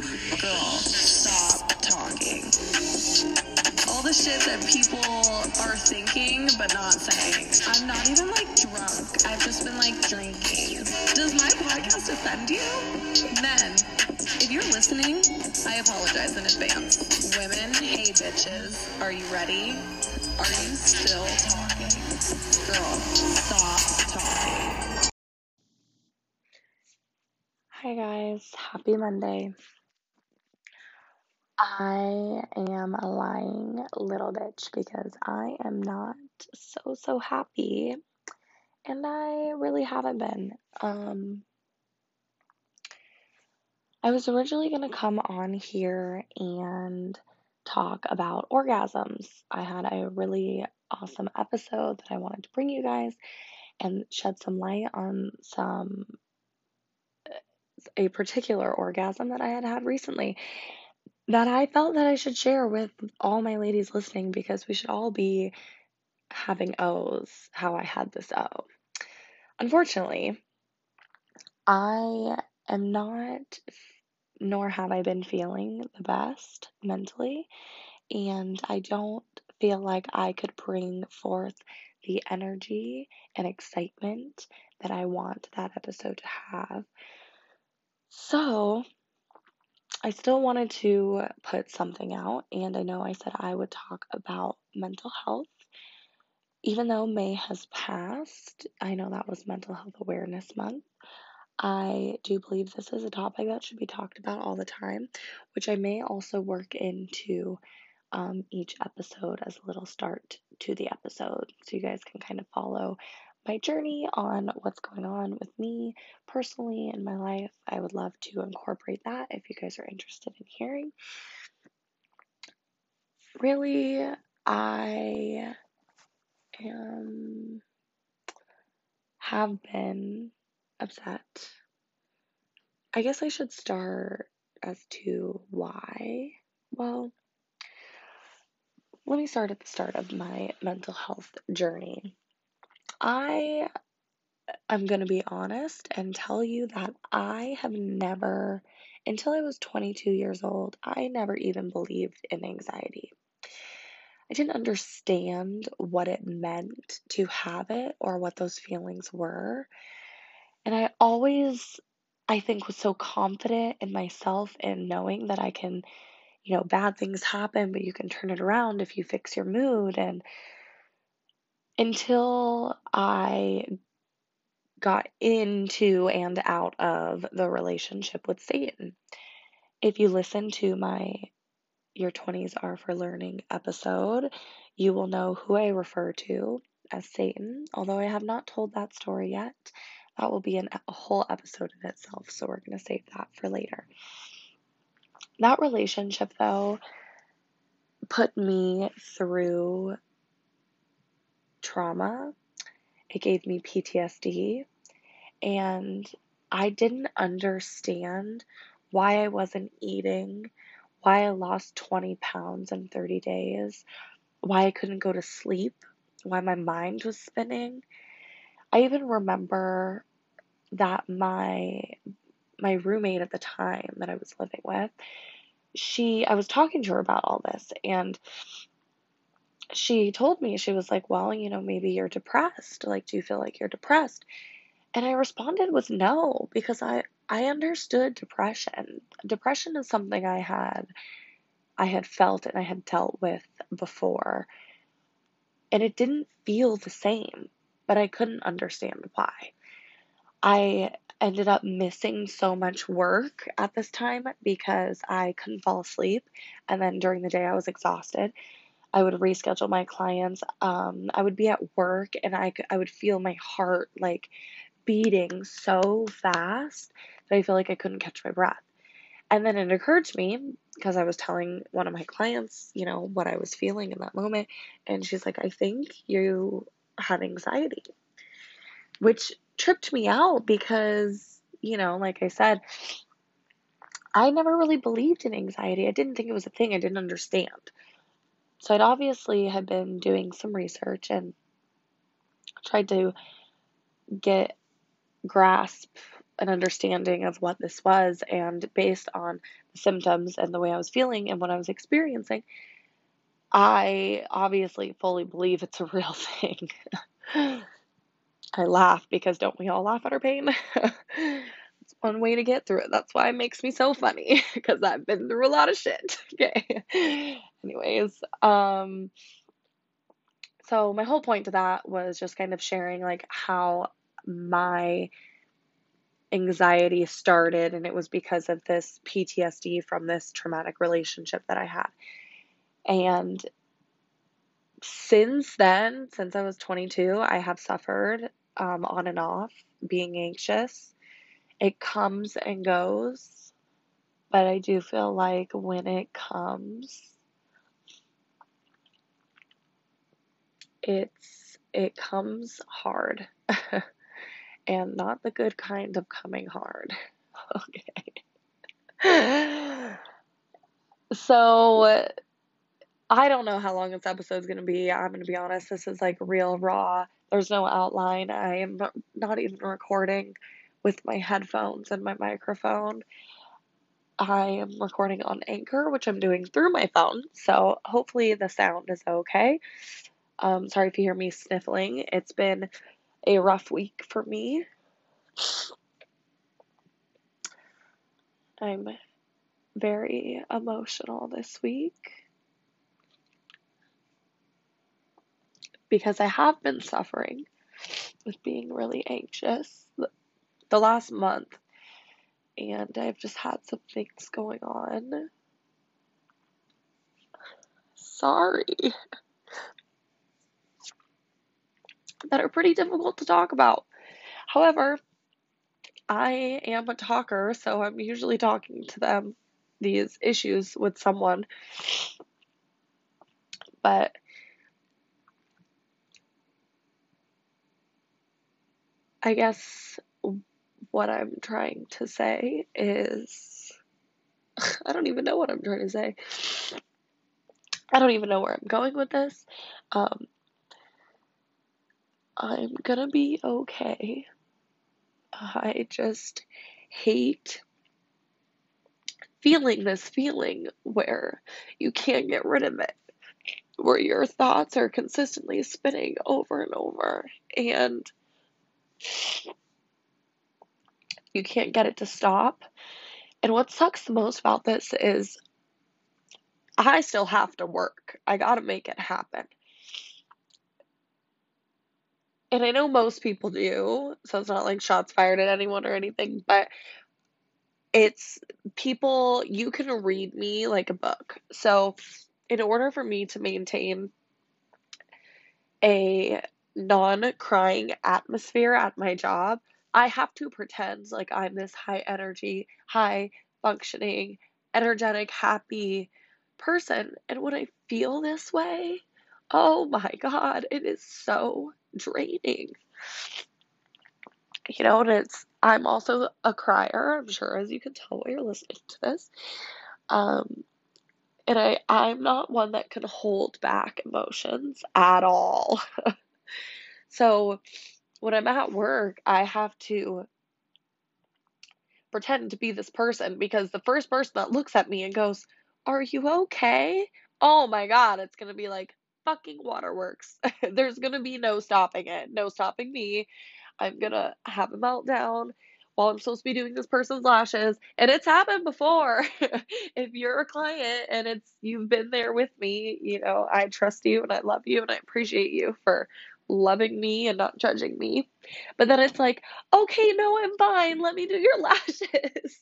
Girl, stop talking. All the shit that people are thinking but not saying. I'm not even like drunk. I've just been like drinking. Does my podcast offend you? Men, if you're listening, I apologize in advance. Women, hey bitches, are you ready? Are you still talking? Girl, stop talking. Hi guys, happy Monday. I am a lying little bitch because I am not so so happy and I really haven't been. Um I was originally going to come on here and talk about orgasms. I had a really awesome episode that I wanted to bring you guys and shed some light on some a particular orgasm that I had had recently that I felt that I should share with all my ladies listening because we should all be having O's how I had this O. Unfortunately, I am not, nor have I been feeling the best mentally, and I don't feel like I could bring forth the energy and excitement that I want that episode to have. So, I still wanted to put something out, and I know I said I would talk about mental health. Even though May has passed, I know that was Mental Health Awareness Month. I do believe this is a topic that should be talked about all the time, which I may also work into um, each episode as a little start to the episode so you guys can kind of follow my journey on what's going on with me personally in my life. I would love to incorporate that if you guys are interested in hearing. Really, I am have been upset. I guess I should start as to why. Well, let me start at the start of my mental health journey. I am going to be honest and tell you that I have never, until I was 22 years old, I never even believed in anxiety. I didn't understand what it meant to have it or what those feelings were. And I always, I think, was so confident in myself and knowing that I can, you know, bad things happen, but you can turn it around if you fix your mood. And until I got into and out of the relationship with Satan. If you listen to my Your 20s Are for Learning episode, you will know who I refer to as Satan. Although I have not told that story yet, that will be an, a whole episode in itself, so we're going to save that for later. That relationship, though, put me through trauma. It gave me PTSD. And I didn't understand why I wasn't eating, why I lost 20 pounds in 30 days, why I couldn't go to sleep, why my mind was spinning. I even remember that my my roommate at the time that I was living with, she I was talking to her about all this and she told me she was like, "Well, you know, maybe you're depressed. Like, do you feel like you're depressed?" And I responded with no because I I understood depression. Depression is something I had I had felt and I had dealt with before. And it didn't feel the same, but I couldn't understand why. I ended up missing so much work at this time because I couldn't fall asleep and then during the day I was exhausted. I would reschedule my clients. Um, I would be at work and I, I would feel my heart like beating so fast that I feel like I couldn't catch my breath. And then it occurred to me because I was telling one of my clients, you know, what I was feeling in that moment. And she's like, I think you have anxiety, which tripped me out because, you know, like I said, I never really believed in anxiety. I didn't think it was a thing, I didn't understand. So I'd obviously had been doing some research and tried to get grasp an understanding of what this was and based on the symptoms and the way I was feeling and what I was experiencing, I obviously fully believe it's a real thing. I laugh because don't we all laugh at our pain? it's one way to get through it. That's why it makes me so funny because I've been through a lot of shit. Okay. Anyways, um so my whole point to that was just kind of sharing like how my anxiety started and it was because of this PTSD from this traumatic relationship that I had. And since then, since I was 22, I have suffered um, on and off being anxious. It comes and goes, but I do feel like when it comes, it's it comes hard and not the good kind of coming hard. okay. So I don't know how long this episode's going to be. I'm going to be honest. This is like real raw. There's no outline. I am not even recording with my headphones and my microphone. I am recording on Anchor, which I'm doing through my phone. So hopefully the sound is okay. Um, sorry if you hear me sniffling. It's been a rough week for me. I'm very emotional this week. because I have been suffering with being really anxious the last month, and I've just had some things going on. Sorry. That are pretty difficult to talk about. However, I am a talker, so I'm usually talking to them these issues with someone. But I guess what I'm trying to say is I don't even know what I'm trying to say. I don't even know where I'm going with this. Um, I'm gonna be okay. I just hate feeling this feeling where you can't get rid of it, where your thoughts are consistently spinning over and over. And you can't get it to stop. And what sucks the most about this is I still have to work. I got to make it happen. And I know most people do, so it's not like shots fired at anyone or anything, but it's people, you can read me like a book. So, in order for me to maintain a non crying atmosphere at my job, I have to pretend like I'm this high energy, high functioning, energetic, happy person. And when I feel this way, oh my God, it is so draining. You know, and it's, I'm also a crier, I'm sure, as you can tell while you're listening to this. Um, and I, I'm not one that can hold back emotions at all. So when I'm at work, I have to pretend to be this person because the first person that looks at me and goes, Are you okay? Oh my God, it's going to be like fucking waterworks. There's going to be no stopping it, no stopping me. I'm going to have a meltdown while I'm supposed to be doing this person's lashes. And it's happened before. if you're a client and it's you've been there with me, you know, I trust you and I love you and I appreciate you for loving me and not judging me. But then it's like, okay, no, I'm fine. Let me do your lashes.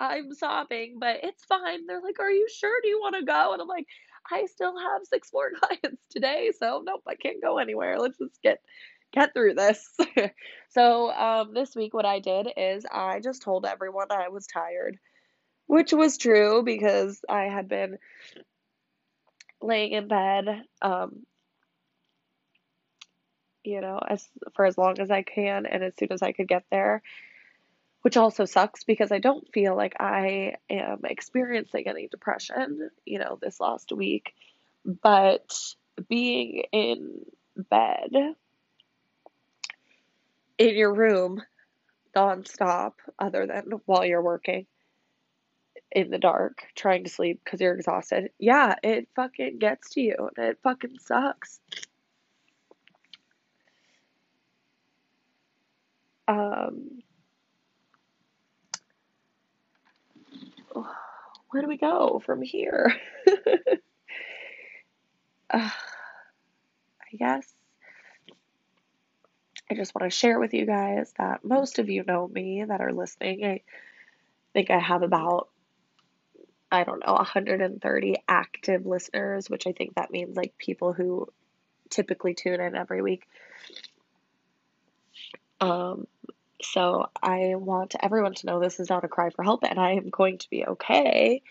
I'm sobbing, but it's fine. They're like, are you sure? Do you want to go? And I'm like, I still have six more clients today, so nope, I can't go anywhere. Let's just get get through this. so um, this week, what I did is I just told everyone I was tired, which was true because I had been laying in bed um, you know, as for as long as I can and as soon as I could get there. Which also sucks because I don't feel like I am experiencing any depression, you know, this last week. But being in bed in your room nonstop, other than while you're working, in the dark trying to sleep because you're exhausted. Yeah, it fucking gets to you and it fucking sucks. Um, where do we go from here? uh, I guess I just want to share with you guys that most of you know me that are listening. I think I have about I don't know, 130 active listeners, which I think that means like people who typically tune in every week. Um, so I want everyone to know this is not a cry for help and I am going to be okay.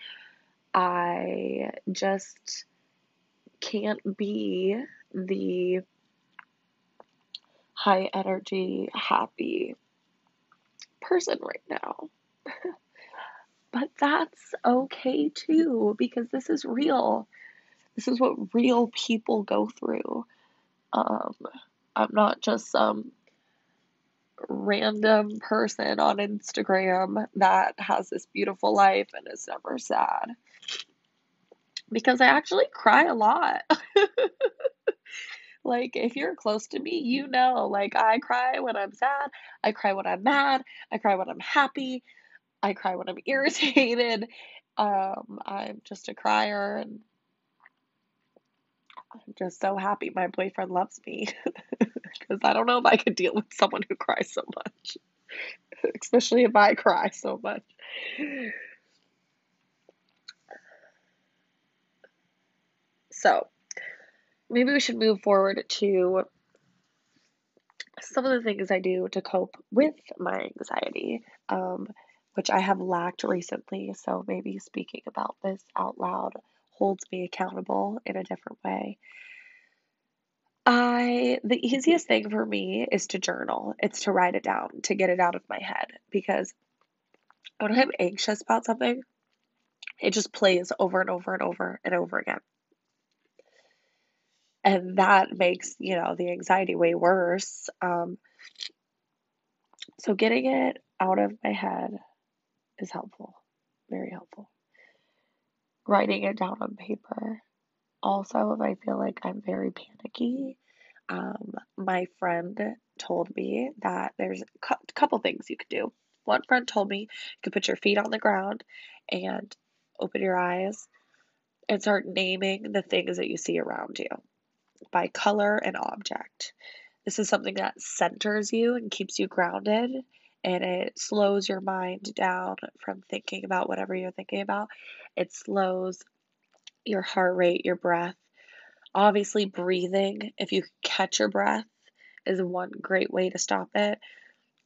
I just can't be the high energy, happy person right now. but that's okay too, because this is real. This is what real people go through. Um, I'm not just some random person on Instagram that has this beautiful life and is never sad. Because I actually cry a lot. like, if you're close to me, you know, like, I cry when I'm sad, I cry when I'm mad, I cry when I'm happy, I cry when I'm irritated. Um, I'm just a crier and I'm just so happy my boyfriend loves me because I don't know if I could deal with someone who cries so much, especially if I cry so much. So, maybe we should move forward to some of the things I do to cope with my anxiety, um, which I have lacked recently. So, maybe speaking about this out loud holds me accountable in a different way. I the easiest thing for me is to journal. It's to write it down, to get it out of my head because when I'm anxious about something, it just plays over and over and over and over again. And that makes, you know, the anxiety way worse. Um, so getting it out of my head is helpful, very helpful writing it down on paper. Also, if I feel like I'm very panicky, um, my friend told me that there's a couple things you could do. One friend told me you could put your feet on the ground and open your eyes and start naming the things that you see around you by color and object. This is something that centers you and keeps you grounded and it slows your mind down from thinking about whatever you're thinking about. It slows your heart rate, your breath. Obviously, breathing, if you catch your breath, is one great way to stop it.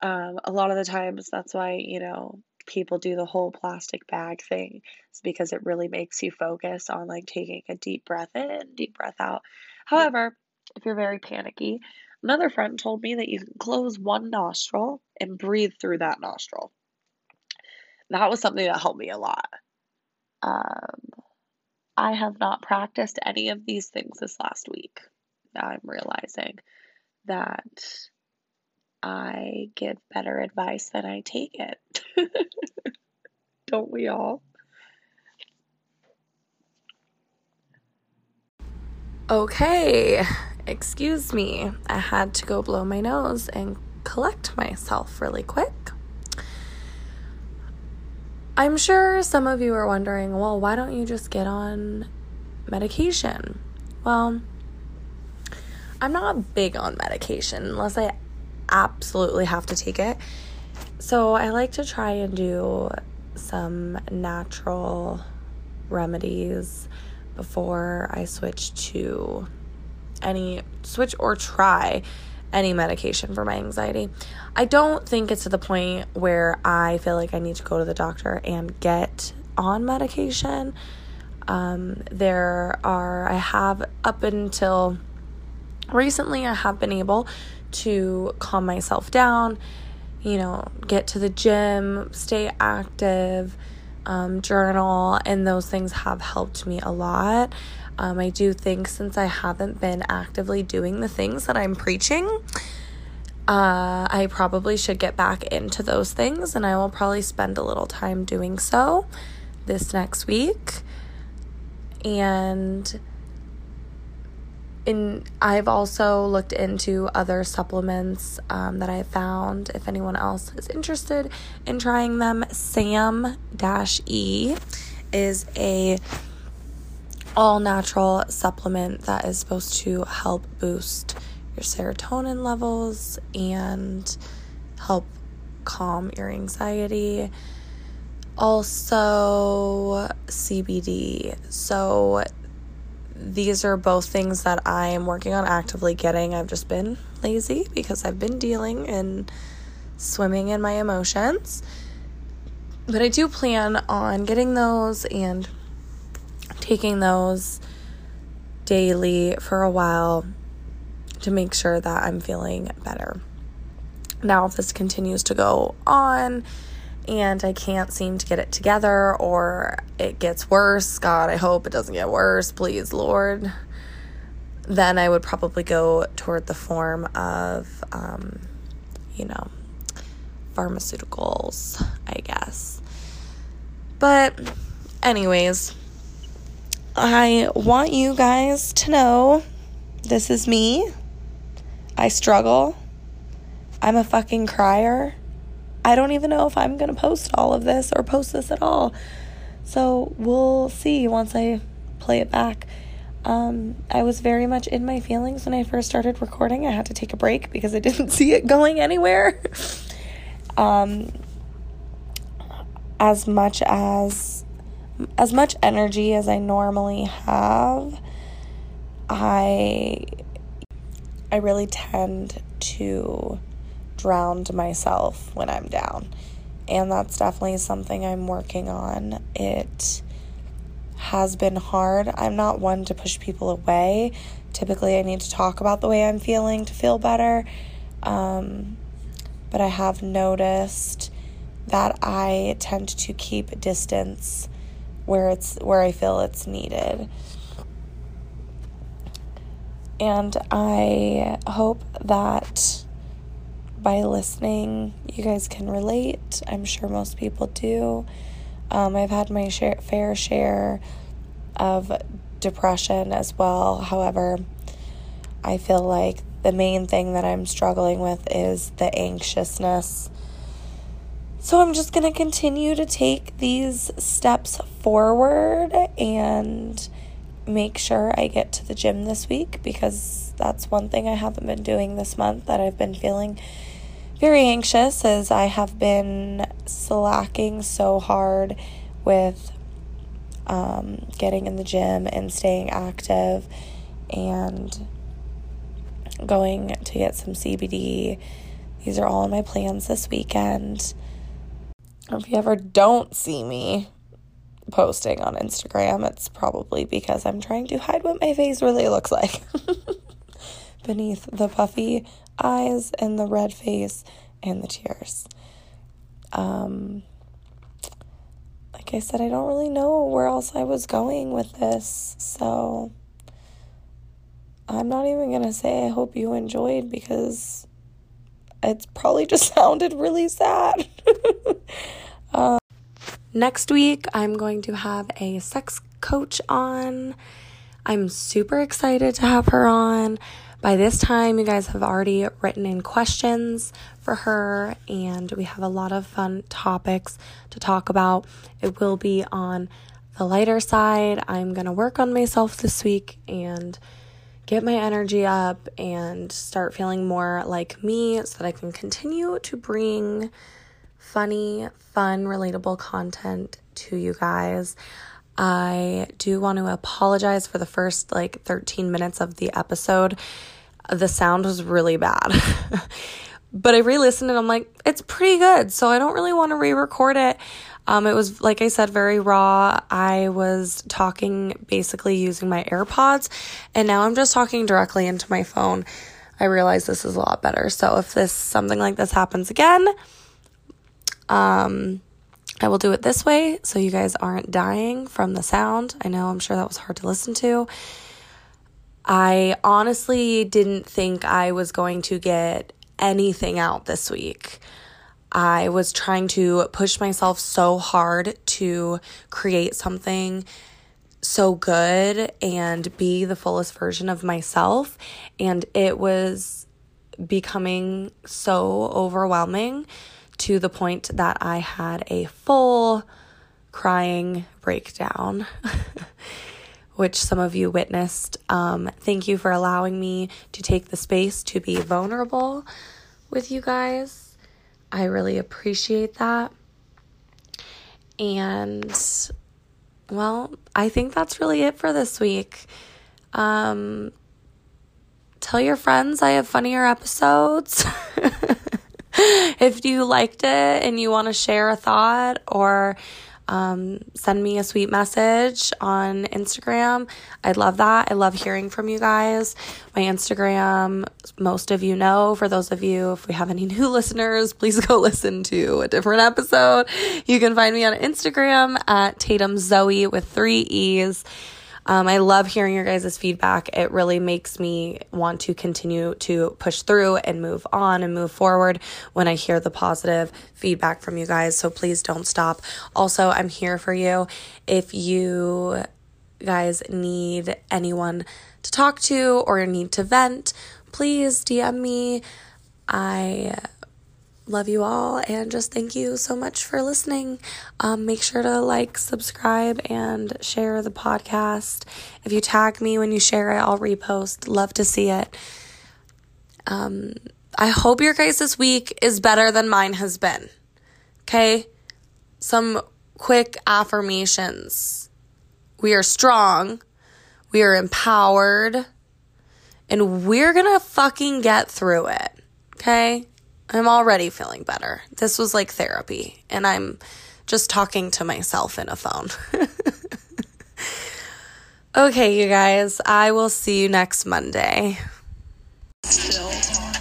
Um, a lot of the times, that's why, you know, people do the whole plastic bag thing. It's because it really makes you focus on like taking a deep breath in, deep breath out. However, if you're very panicky, Another friend told me that you can close one nostril and breathe through that nostril. That was something that helped me a lot. Um, I have not practiced any of these things this last week. I'm realizing that I give better advice than I take it. Don't we all? Okay, excuse me, I had to go blow my nose and collect myself really quick. I'm sure some of you are wondering, well, why don't you just get on medication? Well, I'm not big on medication unless I absolutely have to take it. So I like to try and do some natural remedies before I switch to any switch or try any medication for my anxiety. I don't think it's to the point where I feel like I need to go to the doctor and get on medication. Um, there are, I have up until recently, I have been able to calm myself down, you know, get to the gym, stay active, um, journal, and those things have helped me a lot. Um, I do think since I haven't been actively doing the things that I'm preaching, uh, I probably should get back into those things, and I will probably spend a little time doing so. this next week. And in I've also looked into other supplements um, that I found. If anyone else is interested in trying them, Sam E is a all natural supplement that is supposed to help boost your serotonin levels and help calm your anxiety. Also, CBD. So, these are both things that I am working on actively getting. I've just been lazy because I've been dealing and swimming in my emotions. But I do plan on getting those and taking those daily for a while to make sure that I'm feeling better. Now, if this continues to go on and I can't seem to get it together or it gets worse, God, I hope it doesn't get worse, please, Lord, then I would probably go toward the form of, um, you know, pharmaceuticals, I guess. But, anyways, I want you guys to know this is me. I struggle. I'm a fucking crier. I don't even know if I'm going to post all of this or post this at all. So we'll see once I play it back. Um, I was very much in my feelings when I first started recording. I had to take a break because I didn't see it going anywhere. um, as much as as much energy as I normally have, I I really tend to drown myself when I'm down. And that's definitely something I'm working on. It has been hard. I'm not one to push people away. Typically, I need to talk about the way I'm feeling to feel better. Um, but I have noticed that I tend to keep distance where it's where I feel it's needed. And I hope that by listening, you guys can relate. I'm sure most people do. Um, I've had my share, fair share of depression as well. However, I feel like the main thing that I'm struggling with is the anxiousness. So I'm just going to continue to take these steps forward and make sure I get to the gym this week because that's one thing I haven't been doing this month that I've been feeling very anxious as I have been slacking so hard with um, getting in the gym and staying active and going to get some CBD. These are all my plans this weekend. If you ever don't see me posting on Instagram, it's probably because I'm trying to hide what my face really looks like. beneath the puffy eyes and the red face and the tears. Um, like I said, I don't really know where else I was going with this, so I'm not even gonna say I hope you enjoyed because it's probably just sounded really sad. um, next week, I'm going to have a sex coach on. I'm super excited to have her on. By this time, you guys have already written in questions for her, and we have a lot of fun topics to talk about. It will be on the lighter side. I'm going to work on myself this week and get my energy up and start feeling more like me so that I can continue to bring funny, fun, relatable content to you guys. I do want to apologize for the first like 13 minutes of the episode. The sound was really bad. but I re listened and I'm like, it's pretty good. So I don't really want to re record it. Um, it was, like I said, very raw. I was talking basically using my AirPods, and now I'm just talking directly into my phone. I realize this is a lot better. So if this something like this happens again, um, I will do it this way so you guys aren't dying from the sound. I know I'm sure that was hard to listen to. I honestly didn't think I was going to get anything out this week. I was trying to push myself so hard to create something so good and be the fullest version of myself. And it was becoming so overwhelming to the point that I had a full crying breakdown, which some of you witnessed. Um, thank you for allowing me to take the space to be vulnerable with you guys. I really appreciate that. And well, I think that's really it for this week. Um, tell your friends I have funnier episodes. if you liked it and you want to share a thought or um, send me a sweet message on Instagram. I'd love that. I love hearing from you guys. My Instagram, most of you know. For those of you, if we have any new listeners, please go listen to a different episode. You can find me on Instagram at Tatum Zoe with three E's. Um, I love hearing your guys' feedback. It really makes me want to continue to push through and move on and move forward when I hear the positive feedback from you guys. So please don't stop. Also, I'm here for you. If you guys need anyone to talk to or need to vent, please DM me. I love you all and just thank you so much for listening. Um, make sure to like, subscribe, and share the podcast. If you tag me when you share it, I'll repost. Love to see it. Um, I hope your guys this week is better than mine has been. Okay? Some quick affirmations. We are strong. We are empowered. And we're gonna fucking get through it. Okay? I'm already feeling better. This was like therapy, and I'm just talking to myself in a phone. okay, you guys, I will see you next Monday. Still